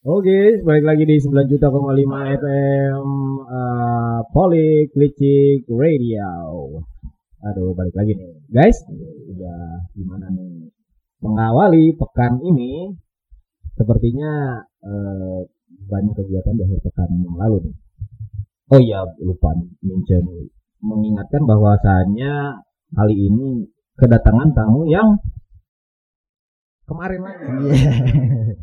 Oke, balik lagi di 9 juta koma lima FM uh, Polik Licik Radio. Aduh, balik lagi nih, guys. Udah gimana nih? Mengawali pekan ini, sepertinya uh, banyak kegiatan di akhir pekan yang lalu nih. Oh iya, lupa mention mengingatkan bahwasannya kali ini kedatangan tamu yang kemarin lagi.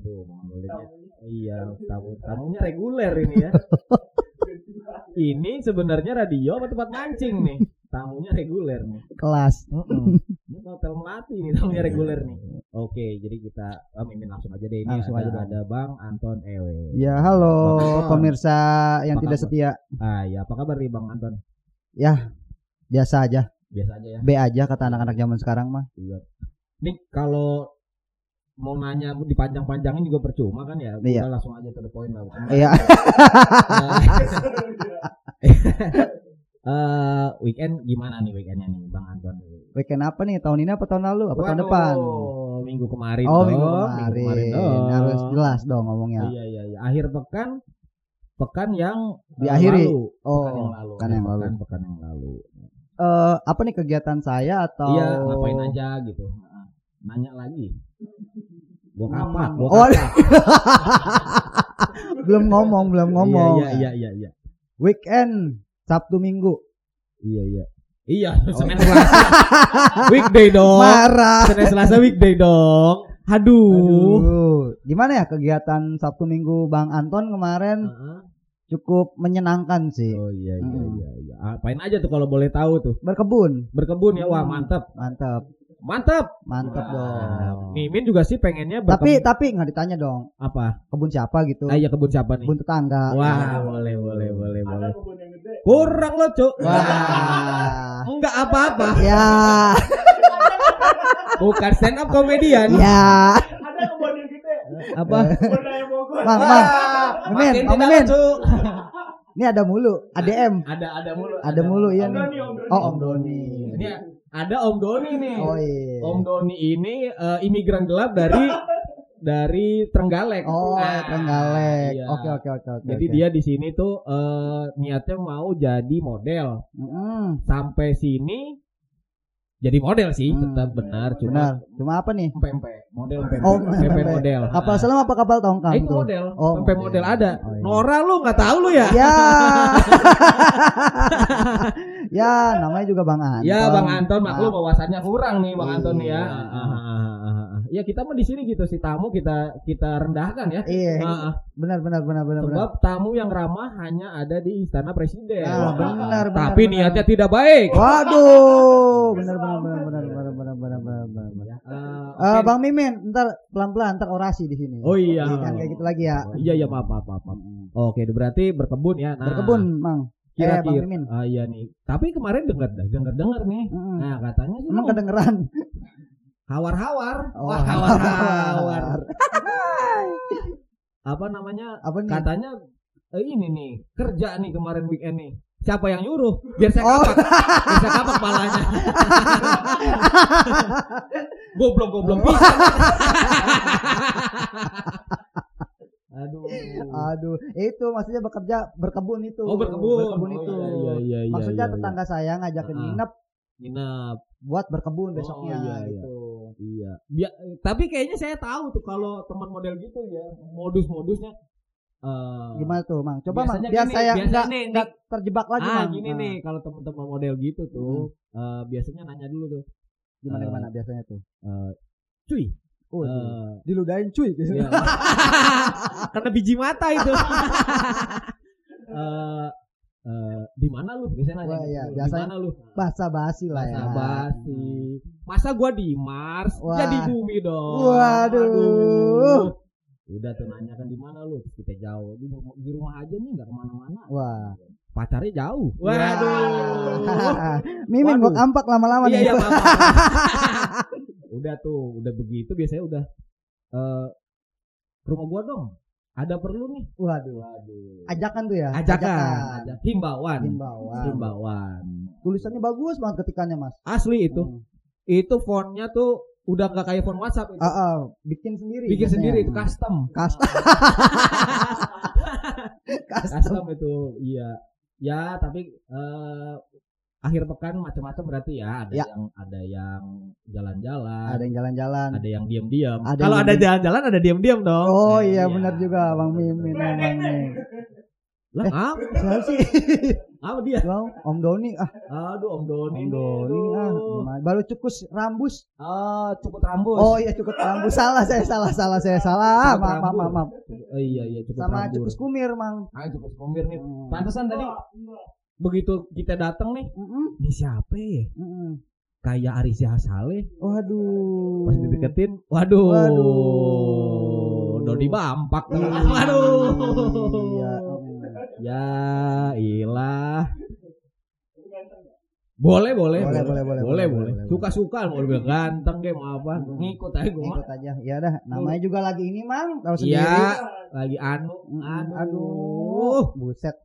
Tuh, mulutnya. Iya, tamu tamunya reguler ini ya. ini sebenarnya radio apa tempat mancing nih? Tamunya reguler nih. Kelas. Ini hotel melati nih tamunya reguler nih. Oke, jadi kita oh, mimin langsung aja deh ini Langsung ada, aja ada Bang Anton Ewe. Ya halo Bang Anton. pemirsa yang Apa tidak kabar? setia. Ah, ya apa kabar nih Bang Anton? Biasa aja. Biasa aja ya. B aja kata anak-anak zaman sekarang mah. Iya. Nih kalau mau nanya dipanjang-panjangin juga percuma kan ya. Iya. Langsung aja to the point lah. Iya. Eh, weekend gimana nih weekendnya nih Bang Anton? Weekend apa nih? Tahun ini apa tahun lalu? Apa tahun Waduh, depan? Minggu kemarin. Oh dong, minggu kemarin. dong. Harus jelas dong ngomongnya. Iya iya iya. Akhir pekan pekan yang Diakhiri. lalu. Oh, pekan yang lalu. pekan yang lalu. Pekan, pekan yang lalu. Eh, apa nih kegiatan saya atau? Iya, ngapain aja gitu. Nanya lagi. Gua kapak, gua Oh, belum ngomong, belum ngomong. Iya iya iya iya. Weekend Sabtu Minggu. Iya iya. Iya, Senin Selasa. weekday dong. Marah. Senin Selasa weekday dong. Aduh. Aduh. Gimana ya kegiatan Sabtu Minggu Bang Anton kemarin Heeh. cukup menyenangkan sih. Oh iya iya Hmm. iya iya. Apain aja tuh kalau boleh tahu tuh? Berkebun. Berkebun ya, wah mantap. Mantap. Mantap. Mantap dong. Mimin juga sih pengennya Tapi berkebun- tapi nggak ditanya dong apa? kebun siapa gitu. Ah, iya kebun siapa nih? Kebun tetangga. Wah, boleh boleh boleh boleh. Kurang lo, Cuk. Wah. Enggak apa-apa. ya, Bukan stand up komedian. ya. Apa? Bang, bang. Mimin, Makin Bang tidak Mimin. lucu. Ini ada mulu, ADM. Ada ada mulu. Ada mulu ya Om nih. Doni, Om Doni. Oh, Om Doni. Ini ada Om Doni nih. Oh iya. Om Doni ini eh, imigran gelap dari dari Trenggalek. Oh, Nah, Trenggalek. iya. Oke, oke, oke, oke. Jadi oke. dia di sini tuh eh, niatnya mau jadi model. Mm-mm. Sampai sini jadi model sih, Hmm. tetap benar. Cuma Benar. Cuma apa nih? pempe, model pempe, Oh, pempe. model. Kapal Ah. selam apa kapal tongkang Eh, itu tuh? model, Oh, model. model ada. Oh, iya. Nora lu nggak tahu lu ya? Ya. ya, namanya juga Bang Anton. Ya Bang Anton maklum Ah. wawasannya kurang nih Bang Anton ya. Iya. Ah, ah, ah, ah, ah ya kita mah di sini gitu si tamu kita kita rendahkan ya. Iya. Uh, benar benar benar benar. Sebab benar. tamu yang ramah hanya ada di istana presiden. Ah, benar, benar. Tapi benar, niatnya benar. tidak baik. Waduh. Benar benar benar benar benar benar benar benar. benar, benar. Uh, okay. uh, Bang Mimin, ntar pelan-pelan ntar orasi di sini. Oh iya. Jangan kayak gitu lagi ya. Iya iya maaf maaf maaf. maaf. Oke, berarti berkebun ya. Nah, berkebun, Mang kira-kira eh, ah, iya nih tapi kemarin dengar dengar dengar nih Mm. nah katanya sih emang kedengeran hawar-hawar. Oh, Wah, hawar-hawar. Apa namanya? Apa nih? Katanya eh, ini nih, kerja nih kemarin weekend nih. Siapa yang nyuruh? Biar saya Oh. kapak. Biar saya kapak palanya. goblok goblok bisa. Aduh. Aduh, itu maksudnya bekerja berkebun itu. Oh berkebun. Berkebun Oh, itu. Iya iya iya. iya, Maksudnya iya, tetangga saya ngajakin Ah. nginep Nginep. buat berkebun Oh, besoknya iya, iya. gitu. Iya. Bia- tapi kayaknya saya tahu tuh kalau teman model gitu ya modus-modusnya. eh, Gimana tuh, Mang? Coba Mang, biar saya nih, enggak terjebak lagi, ah Mang. gini Nah, nih kalau teman-teman model gitu tuh eh, biasanya nanya dulu tuh. Gimana eh, gimana biasanya tuh? eh, cuy. Oh, eh, diludahin cuy. Iya. Karena biji mata itu. Eh, eh, di mana lu? Biasanya nanya. Wah, iya, gitu. biasanya Di mana lu? Basa basi lah ya. Bahasa basi. Masa gua di Mars, Wah. jadi bumi dong. Waduh. Aduh. Udah tuh nanya kan di mana lu? Kita jauh. Di, di rumah aja nih nggak ke mana-mana. Wah. Pacarnya jauh. Wah. Mimin gua Waduh. kampak lama-lama Iya nih. iya udah tuh, udah begitu biasanya udah ke rumah gua dong. Ada perlu nih. Waduh. Waduh. Ajakan tuh ya. Ajakan, ajak himbauan. Himbauan. Himbauan. Tulisannya bagus banget ketikannya, Mas. Asli itu. Hmm. Itu fontnya tuh udah nggak kayak phone WhatsApp itu. Ah, ah, bikin sendiri. bikin biasanya. sendiri itu custom Custom. Custom. custom itu iya ya tapi eh, akhir pekan macam-macam berarti ya ada Ya. yang ada yang jalan-jalan Ada yang jalan-jalan. ada yang diam-diam kalau ada jalan-jalan ada diam-diam dong Oh Eh, iya benar juga Bang Mimin emang nih. lah Eh. apa Siapa sih? apa dia Bang, Om Doni ah, aduh om Doni Om Doni ah, gimana? baru cukus rambus. ah cukup rambut Oh iya cukup rambus. Salah saya salah salah saya salah. Maaf maaf maaf. maaf. Oh, iya iya cukup Sama rambut cukus kumir, Mang. ah cukup kumir nih Hmm. pantesan tadi begitu kita datang nih Mm-mm, ini siapa ya mm-mm. kayak Arisya Saleh Waduh. pas dideketin waduh Waduh. Dodi Bampak Iya. waduh Iya. ya ilah boleh boleh Boleh, boleh, boleh, boleh boleh, suka suka mau lebih ganteng kayak mau apa ngikut aja gue mah Ikut aja. Ya dah, namanya juga lagi ini, Mang. Tahu sendiri. iya lagi anu Mm, aduh, Aduh, buset.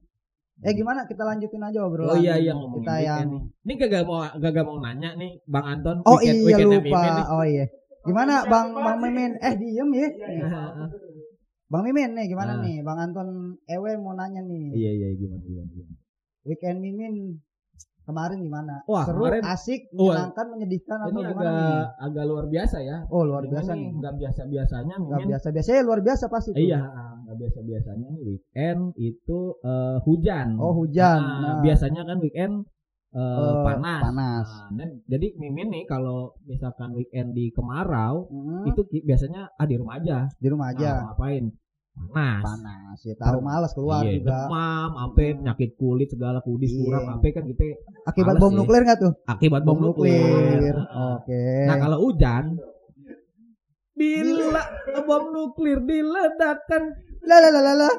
Eh gimana kita lanjutin aja obrolan. oh iya iya ngomongin kita yang nih. ini kagak mau kagak mau nanya nih bang Anton Oh weekend- iya lupa. Oh iya. Gimana Bang Bang Mimin? Eh diem ya. Bang Mimin nih gimana Ah. nih? Bang Anton Ewe mau nanya nih. iya iya gimana gimana, gimana. Weekend Mimin kemarin gimana? Wah, Seru, kemarin- asik, menyenangkan, menyedihkan atau ini gimana agak nih? agak luar biasa ya Oh luar biasa nih, nih. nggak biasa biasanya Gak Mimin biasa biasanya luar biasa pasti. tuh. Iya, nggak biasa biasanya nih weekend itu eh, hujan. Oh hujan. Nah, Nah, biasanya kan weekend eh, Eh, panas. panas. Nah, dan jadi mimin nih kalau misalkan weekend di kemarau Mm, itu biasanya ah di rumah aja. di rumah aja. Nah, ngapain? Panas. Panas. Ya tahu malas keluar iya, juga. demam, sampai penyakit kulit segala kudis Iya. kurang, sampai kan kita Akibat bom sih. nuklir nggak tuh? akibat bom nuklir. Oke. Nah kalau hujan, bila bom nuklir diledakkan lah.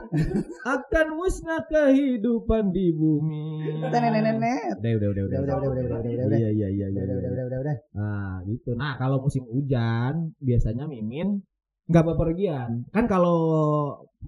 akan musnah kehidupan di bumi. Tenenenet. Udah, udah, udah, udah, Udah, udah, udah, udah, udah, udah. Iya, iya, iya, iya. Udah udah iya. udah udah udah. Nah, gitu. Nah, kalau musim hujan biasanya mimin nggak bepergian. Kan kalau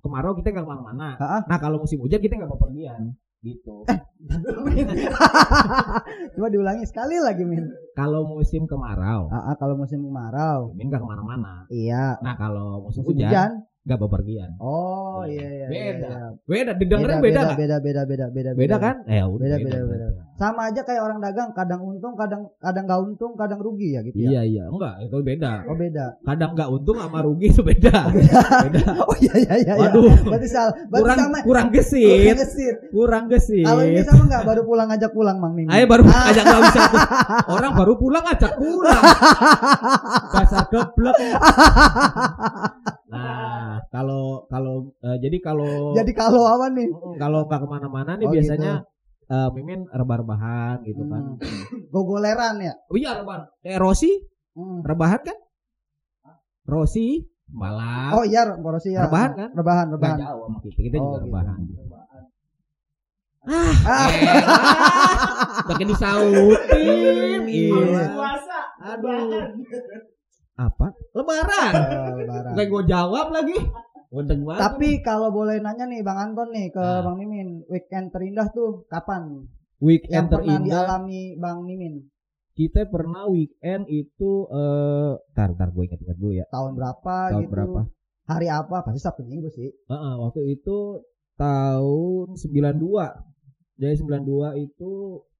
kemarau kita nggak ke mana-mana. Nah, kalau musim hujan kita nggak bepergian. Gitu. Coba diulangi sekali lagi Min. kalau musim kemarau, kalau musim kemarau. mimin nggak ke mana-mana. Iya. Nah, kalau musim, Musim hujan hujan. Nggak bepergian. Oh iya iya. Beda. iya, iya. Beda, didengerin beda nggak? beda, beda, beda, beda, Beda kan? Eh, udah Beda, beda, beda. Sama aja kayak orang dagang, kadang untung, kadang kadang nggak untung, kadang rugi ya gitu ya. Iya, iya. Enggak, itu beda. Oh beda. Kadang nggak untung sama rugi itu beda. beda. Oh iya iya iya. iya. Waduh. Berarti salah. Berarti kurang sama. kurang Kurang gesit gesit. kurang gesit Kalau ini sama nggak? Baru pulang ngajak pulang Mang Mimin. ayo baru Ah. ajak nggak bisa orang baru pulang ajak pulang dasar geblek nah kalau kalau eh, jadi kalau Jadi kalau apa nih? Mm, kalau nggak ke mana-mana nih Oh, biasanya eh, mimin rebah-rebahan gitu kan Hmm. Gogoleran ya. oh iya rebahan kayak Rosi Hmm. rebahan kan Rosi balap Oh iya, Borosi ya. rebahan kan Rebahan, rebahan. jauh sama kita kita Oh, juga gitu. rebahan Ah, Makin disautin. Iya. puasa Aduh. Apa? Lebaran. eh, lebaran. Kayak gue jawab lagi. Tapi kalau boleh nanya nih Bang Anton nih ke Ah. Bang Mimin, weekend terindah tuh kapan? weekend Yang pernah terindah dialami Bang Mimin? kita pernah weekend itu eh tar tar gue ingat-ingat dulu ya. Tahun berapa Tahun gitu? berapa? Hari apa? Pasti Sabtu Minggu sih. Heeh, waktu itu tahun 92. Jadi 92 itu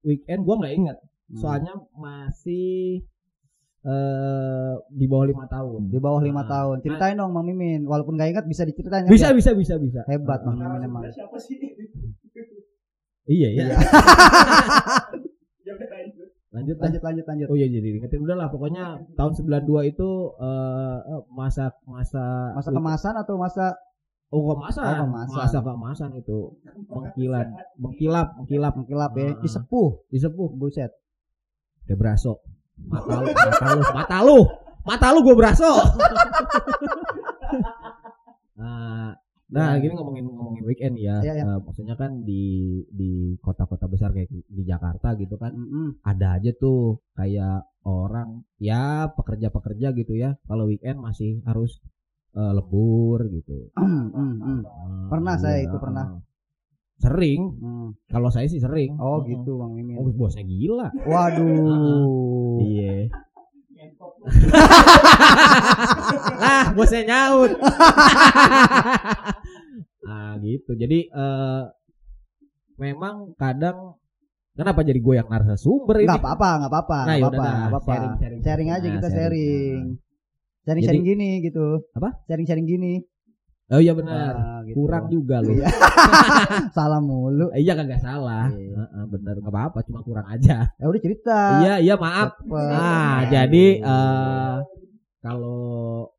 weekend gua nggak ingat. Hmm. Soalnya masih eh di bawah lima tahun. di bawah lima Ah. tahun. Ceritain dong Bang Mimin, walaupun gak ingat bisa diceritain. Bisa aja. bisa bisa bisa. Hebat Bang Ah. Mimin emang. siapa sih Iya iya. Iya. ya lanjut Lanjut lanjut. Lanjut. Oh iya jadi ingetin udah lah pokoknya tahun 92 itu eh eh, masa masa Masa kemasan atau masa Oh kemasan. Oh, kemasan. Masa kemasan itu mengkilat, mengkilap, mengkilap, mengkilap ya? Ah. Disepuh, disepuh. buset. Dia beraso. Mata lu, mata lu, mata lu, mata lu gue beraso. nah, nah gini ngomongin ngomongin weekend ya. Iya, iya. Eh, maksudnya kan di di kota-kota besar kayak di Jakarta gitu kan Mm-mm. ada aja tuh kayak orang ya pekerja-pekerja gitu ya kalau weekend masih harus eh, lembur gitu. Mm, mm, mm. Ah, Pernah saya iya, itu, pernah. ah. Sering. Mm. Kalau saya sih sering. Oh gitu Bang Mimin. Oh, bosnya gila. Waduh. Iya. Nah, bosnya nyaut. nah, gitu. Jadi eh memang kadang kenapa jadi gue yang narasumber ini? Nggak apa-apa, nggak apa-apa, Nah, nggak apa-apa, nggak apa-apa. Sharing, sharing. Sharing aja Nah, kita sharing. sharing. Nah. Sharing-sharing gini gitu. Apa? Sharing-sharing gini. Oh iya benar. Nah, gitu. Kurang juga lu. Iya. Salah mulu. Eh, Iya kagak salah. Iya. Heeh, bener nggak apa-apa, cuma kurang aja. Ya udah cerita. Iya, iya maaf. Cepet. Nah, jadi eh kalau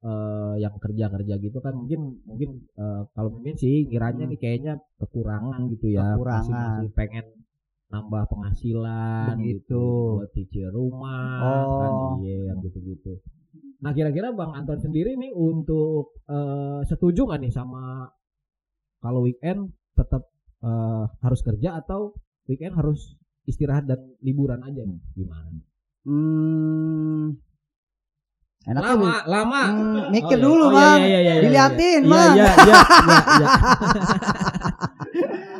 eh, yang kerja-kerja gitu kan mungkin mungkin eh, kalau mungkin sih kiranya nih kayaknya kekurangan gitu ya. Kekurangan. masih pengen nambah penghasilan Begitu. gitu buat cicil rumah Oh. kan iya yang gitu-gitu. Nah, kira-kira Bang Anton sendiri nih untuk eh, setuju nggak nih sama kalau weekend tetap eh, harus kerja atau weekend harus istirahat dan liburan aja nih gimana? Hmm. Enaknya lama, lu- lama. Hmm, mikir Oh, iya. dulu, Oh, iya, Bang. iya, iya, iya, iya. Diliatin, Iya, Bang. Iya, iya, iya, iya.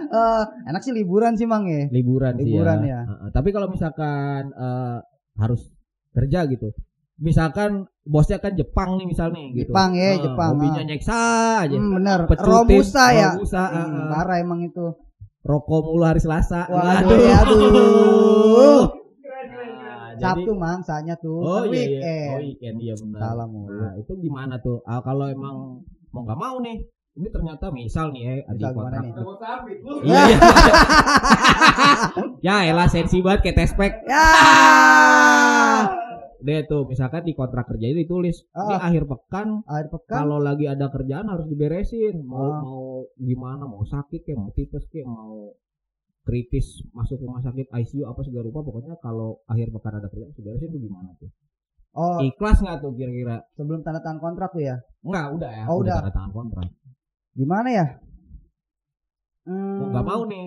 Eh, enak sih liburan sih, Mang ya. Liburan sih Liburan ya. ya. Heeh, tapi kalau misalkan eh, harus kerja gitu. Misalkan bosnya kan Jepang nih misalnya gitu. Jepang ya, Heeh, Jepang, Hobinya ah. nyeksa aja. Hmm, bener. Pecutin, Romusa ya. Romusa, Hmm, heeh. parah emang itu. Rokok mulu hari Selasa. Waduh, aduh. Nah, jadi- Sabtu, Mang, saatnya tuh. Oh iya, iya. weekend. Oh weekend iya benar. Salah mulu. Nah, itu gimana tuh? Ah, kalau emang mau nggak mau nih, ini ternyata misal nih ya, di Misal kontrak. nih? Iya, iya. ya elah sensi banget kayak tespek. Ya. Deh tuh, misalkan di kontrak kerja itu ditulis, ini Ah. akhir pekan Akhir pekan. kalau lagi ada kerjaan harus diberesin. Mau Ah. mau gimana, mau sakit kayak mau tipes kayak mau kritis masuk rumah sakit ICU apa segala rupa pokoknya kalau akhir pekan ada kerjaan harus diberesin tuh gimana tuh? Oh, Ikhlas nggak tuh kira-kira? sebelum tanda tangan kontrak tuh ya. Enggak, udah ya. Oh, udah. tanda tangan kontrak. Gimana ya? Hmm, Mau nggak mau nih.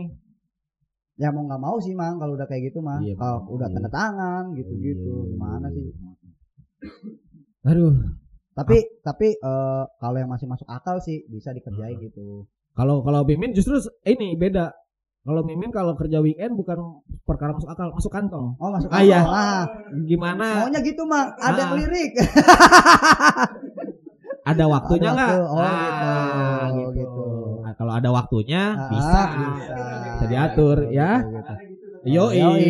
Ya mau nggak mau sih, Mang, kalau udah kayak gitu, Mang. Iya, Kalau udah Iya. tanda tangan gitu-gitu. Iya, Gimana iya, sih? iya. Aduh, Tapi tapi eh, kalau yang masih masuk akal sih bisa dikerjain Hmm. gitu. kalau kalau Mimin justru ini beda. Kalau Mimin kalau kerja weekend bukan perkara masuk akal, masuk kantong. Oh, masuk Ah, akal. iya. Ah, Gimana? maunya gitu, Mang. Ada Ah. lirik. Ada waktunya nggak? waktu. Oh, Ah, gitu. gitu. gitu. Kalau ada waktunya Ah, bisa. Bisa diatur, ya. Gitu, gitu. Yoi. Yoi.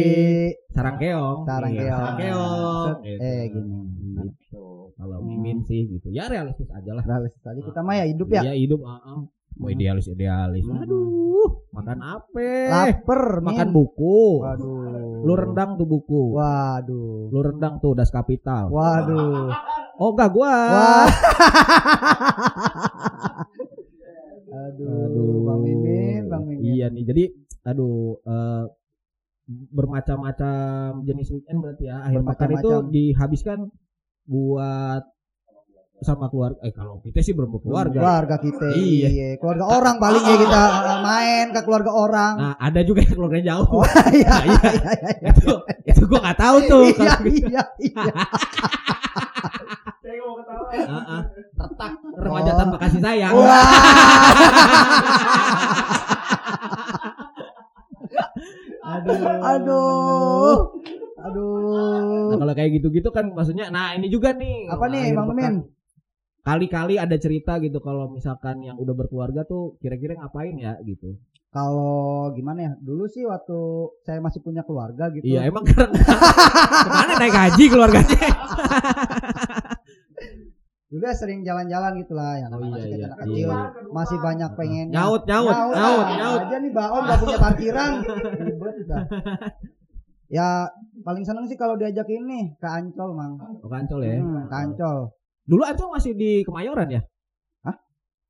Sarang keong. Sarang Iya, keong. Sarang keong. Set. Gitu. Eh, gini. Gitu. Kalau Mimin sih gitu. Ya realistis aja lah. Realistis aja kita mah ya hidup ya. Iya hidup. ah, ah. Mau idealis idealis. Hmm. Aduh, makan apa? Lapar, Makan Min. buku. Waduh. Lu rendang tuh buku. Waduh. Lu rendang tuh das kapital. Waduh. Oh enggak gua. Wah. aduh, Aduh. Bang Mimin, Bang Mimin. Iya nih. Jadi aduh eh, bermacam-macam jenis weekend berarti ya. Akhir pekan itu dihabiskan buat sama keluarga. Eh kalau kita sih belum berkeluarga. Keluarga kita. Iya. Iya. Keluarga orang paling ya kita uh, main ke keluarga orang. Nah, ada juga yang keluarganya jauh. Oh, iya, Nah, iya. iya, iya, iya. itu itu gua nggak tahu tuh. Iya, iya, iya. Saya mau ketawa. Remaja Oh. tanpa kasih sayang. Wah. Aduh. Aduh. Nah, Aduh. kalau kayak gitu-gitu kan maksudnya nah ini juga nih. Apa nih, Bang. Mimin? Kali-kali ada cerita gitu kalau misalkan yang udah berkeluarga tuh kira-kira ngapain ya gitu. Kalau gimana ya? Dulu sih waktu saya masih punya keluarga gitu. Iya, emang karena ke mana naik haji keluarganya? Ya sering jalan-jalan gitu lah yang Oh, iya, masih iya, anak kecil. iya. Masih banyak pengen Nyaut, nyaut, nyaut, nyaut. aja nih baon gak punya parkiran. Ribet dah. Ya paling seneng sih kalau diajak ini ke Ancol, Mang. Oh, kancol ya. Hmm, ke Ancol. Dulu Ancol masih di Kemayoran ya?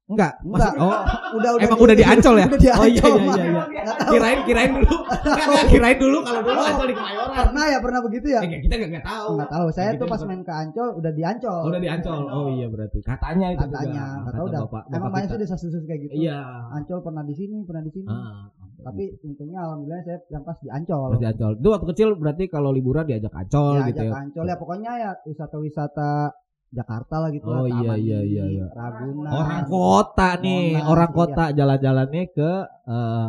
Enggak, Enggak. oh Udah udah Emang udah di Ancol ya? Udah di Oh, iya, iya, iya, iya. Kirain kirain dulu. Enggak, kirain dulu kalau dulu Ancol di Kemayoran. Pernah ya pernah begitu ya? Eh, kita enggak enggak tahu. Enggak tahu. Saya tuh pas bukan- main ke Ancol udah di Ancol. Udah di Ancol. Oh iya berarti. Katanya itu Katanya, juga. nggak Kata tahu dah. Bapak, Emang kita. sih desas-desus kayak gitu. Iya. Ancol pernah di sini, pernah di sini. Ah, Tapi untungnya alhamdulillah saya yang pas di Ancol. Pas di Ancol. Itu waktu kecil berarti kalau liburan diajak Ancol ya, gitu ya. Ancol ya pokoknya ya wisata-wisata Jakarta lah gitu Oh, lah. iya, Taman iya, iya, iya. Ragunan. Orang kota nih, Monas, orang iya. kota jalan-jalannya ke eh,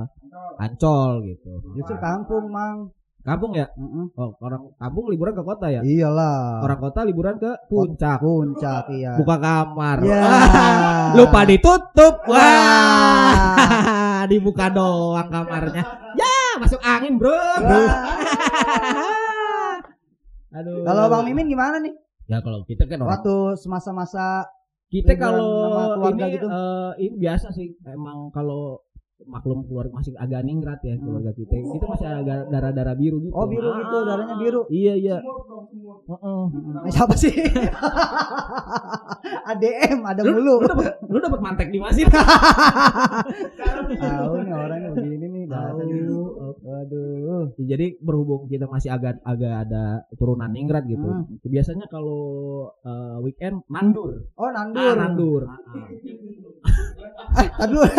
Ancol gitu. Justru kampung, Mang. Kampung ya? Mm-mm. Oh, orang kampung liburan ke kota ya? Iyalah. Orang kota liburan ke puncak. puncak iya. Buka kamar. Ya. Wah, lupa ditutup. Wah. Wah. Dibuka doang kamarnya. Ya, masuk angin, Bro. Wah. Aduh. Kalau Bang Mimin gimana nih? Ya kalau kita kan orang Waktu semasa-masa kita kalau ini gitu? ini biasa sih emang kalau maklum keluarga masih agak ningrat ya keluarga kita kita masih agak darah-darah biru gitu. Oh, biru gitu, darahnya biru. iya iya Heeh. Mm-mm. Eh, siapa sih? ADM ada lu, mulu. lu dapet lu dapet mantek di sih Tahu nih orangnya begini nih. bahasa nih. Tahu. Waduh. jadi berhubung kita masih agak agak ada turunan ningrat gitu Hmm. biasanya kalau eh, weekend nandur Oh, Ah, nandur. nandur Eh, aduh.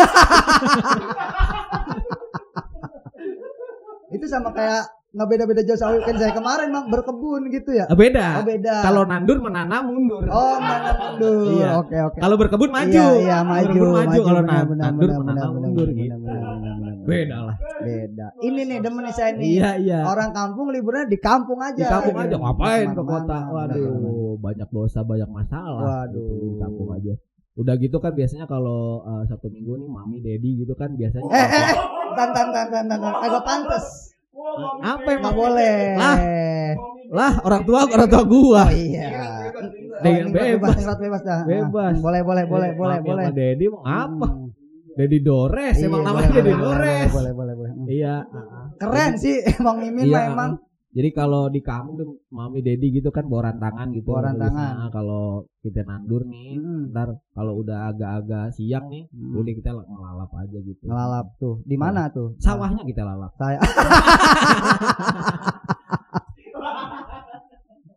Itu sama kayak nggak beda-beda jauh sama weekend saya kemarin bang berkebun gitu ya. Eh, beda Oh beda. kalau nandur menanam mundur Oh mana mundur. Iya. Oke oke. kalau berkebun maju Iya, iya maju, Berkebun maju kalau benar, nan- benar, nandur benar, menanam benar, mundur benar, gitu benar, benar, benar, benar. beda lah Beda. Ini nih demen saya nih. iya iya Orang kampung liburannya di kampung aja. di kampung Gitu. aja ngapain ke kota waduh banyak dosa banyak masalah Waduh. di kampung aja udah gitu kan biasanya kalau eh, satu minggu nih mami daddy gitu kan biasanya Eh eh eh. Tan tan tan tan tan. Kagak pantes. apa emang Nggak boleh. Lah. lah orang tua orang tua gua Oh iya. Ini bebas. bebas, bebas dah. Bebas. Boleh, boleh, boleh, boleh, Mami boleh. sama daddy mau apa Hmm. daddy dores Iya, emang namanya boleh, dores Boleh, boleh, boleh. Hmm. iya Keren sih Bang Mimin Iya, mah emang. Jadi kalau di kampung tuh mami daddy gitu kan bawa rantangan gitu Bawa rantangan. Biasanya kalau kita nandur nih Hmm. ntar kalau udah agak-agak siang nih Hmm. udah kita ngelalap aja gitu Ngelalap tuh. Di mana tuh? sawahnya kita lalap Saya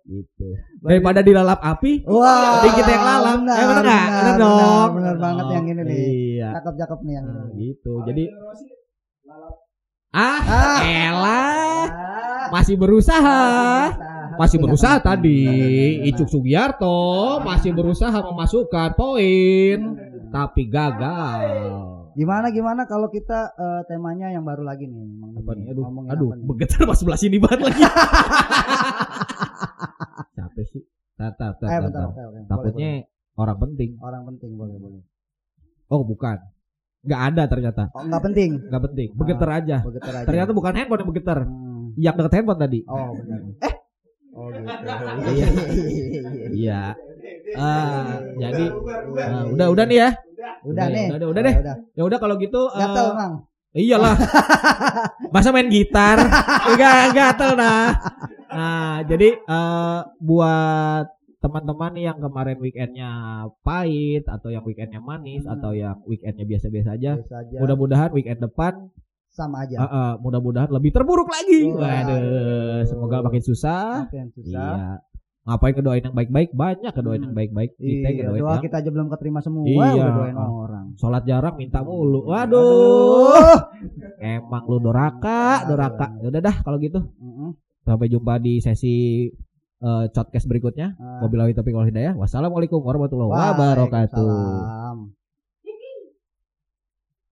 gitu daripada dilalap api Wah. Jadi kita yang lalap. Benar, Eh, bener nggak? benar, Bener dong. Benar banget yang ini nih. iya Cakep-cakep nih yang ini. Nah, gitu jadi ah Ah. elah. Ah, masih berusaha. Masih berusaha. tadi. Icuk Sugiarto masih berusaha memasukkan poin tapi gagal. Gimana gimana kalau kita eh, temanya yang baru lagi nih? Apa nih? aduh Ngomongin aduh apa nih? begetar pas sebelah sini banget lagi. Capek sih. Tar tar tar, Eh, tar, takutnya orang penting. Orang penting boleh boleh. oh bukan nggak ada ternyata Oh, enggak penting. nggak penting begetar aja Begitu aja. ternyata bukan handphone yang begetar Hmm. yang deket handphone tadi Oh, benar. Eh. Oh, gitu. Iya. Iya, ah jadi ah, udah udah nih ya Udah nih. udah, udah deh. Ya udah kalau gitu eh, Gatel, Mang. Iyalah. Masa main gitar? Enggak gatel nah. Nah, jadi eh, buat teman-teman yang kemarin weekendnya pahit atau yang weekendnya manis Hmm. atau yang weekendnya biasa-biasa aja, Biasa aja. mudah-mudahan weekend depan sama aja. eh, eh, mudah-mudahan lebih terburuk lagi. Wah. Waduh, semoga makin susah. Makin susah. Iya. Ngapain kedoain yang baik-baik? Banyak kedoain yang Hmm. baik-baik. Kita Iya, doa yang kita aja belum keterima semua. Iya. Udah doain orang. sholat jarang minta mulu. Waduh. Aduh. Emang lu doraka, doraka. Ya Udah dah kalau gitu. Sampai jumpa di sesi eh, podcast berikutnya. Ah. Wabillahi taufiq wal hidayah. Wassalamualaikum warahmatullahi wabarakatuh.